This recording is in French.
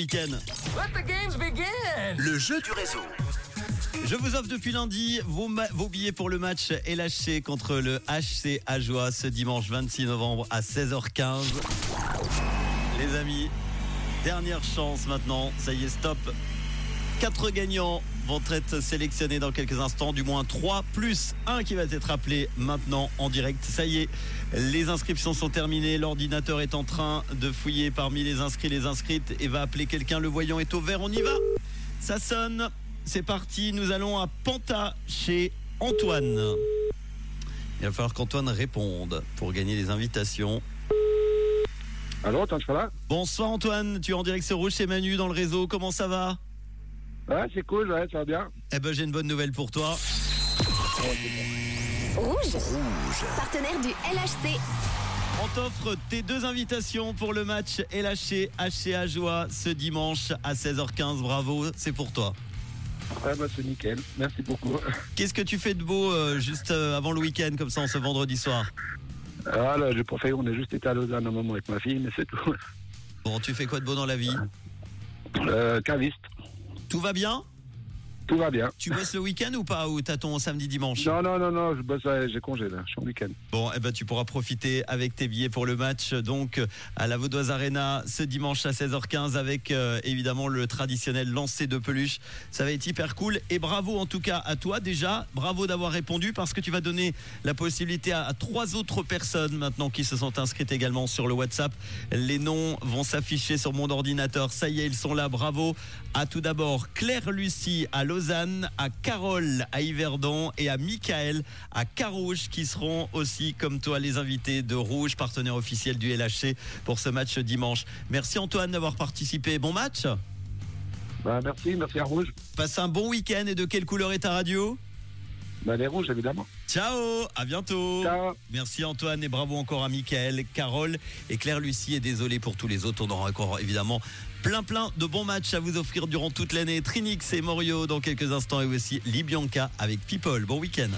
week-end. Let the games begin. Le jeu du réseau. Je vous offre depuis lundi vos billets pour le match LHC contre le HC Ajoie ce dimanche 26 novembre à 16h15. Les amis, dernière chance maintenant. Ça y est, stop. Quatre gagnants vont être sélectionnés dans quelques instants, du moins trois plus un qui va être appelé maintenant en direct. Ça y est, les inscriptions sont terminées. L'ordinateur est en train de fouiller parmi les inscrits, les inscrites et va appeler quelqu'un. Le voyant est au vert. On y va. Ça sonne. C'est parti. Nous allons à Panta chez Antoine. Il va falloir qu'Antoine réponde pour gagner les invitations. Allô, attends, je suis là Bonsoir Antoine, tu es en direct sur Rouge, c'est Manu dans le réseau. Comment ça va? Ouais, c'est cool, ouais, ça va bien. Eh ben j'ai une bonne nouvelle pour toi. Rouge. Partenaire du LHC. On t'offre tes deux invitations pour le match LHC HCA Joie ce dimanche à 16h15. Bravo, c'est pour toi. Ouais, bah, c'est nickel. Merci beaucoup. Qu'est-ce que tu fais de beau euh, juste euh, avant le week-end comme ça en ce vendredi soir? Ah, là, j'ai pas fait, on a juste été à Lausanne un moment avec ma fille, mais c'est tout. Bon, tu fais quoi de beau dans la vie? Euh, caviste, Tout va bien tout va bien. Tu bosses le week-end ou pas Ou t'as ton samedi dimanche? Non, non, non, non, je bosse, j'ai congé, là, je suis en week-end. Bon, eh ben, tu pourras profiter avec tes billets pour le match donc à la Vaudoise Arena ce dimanche à 16h15 avec euh, évidemment le traditionnel lancer de peluche. Ça va être hyper cool et bravo en tout cas à toi déjà. Bravo d'avoir répondu parce que tu vas donner la possibilité à, à trois autres personnes maintenant qui se sont inscrites également sur le WhatsApp. Les noms vont s'afficher sur mon ordinateur. Ça y est, ils sont là. Bravo à tout d'abord Claire Lucie à Lausanne, à Carole à Yverdon et à Michael à Carouge qui seront aussi comme toi les invités de Rouge, partenaire officiel du LHC pour ce match dimanche. Merci Antoine d'avoir participé. Bon match. Bah, merci, merci à Rouge. Passe un bon week-end et de quelle couleur est ta radio? Bah, les Rouges, évidemment. Ciao, à bientôt. Ciao. Merci Antoine et bravo encore à Michael, Carole et Claire Lucie et désolé pour tous les autres. On aura encore évidemment plein plein de bons matchs à vous offrir durant toute l'année. Trinix et Morio dans quelques instants et aussi Libianca avec People. Bon week-end.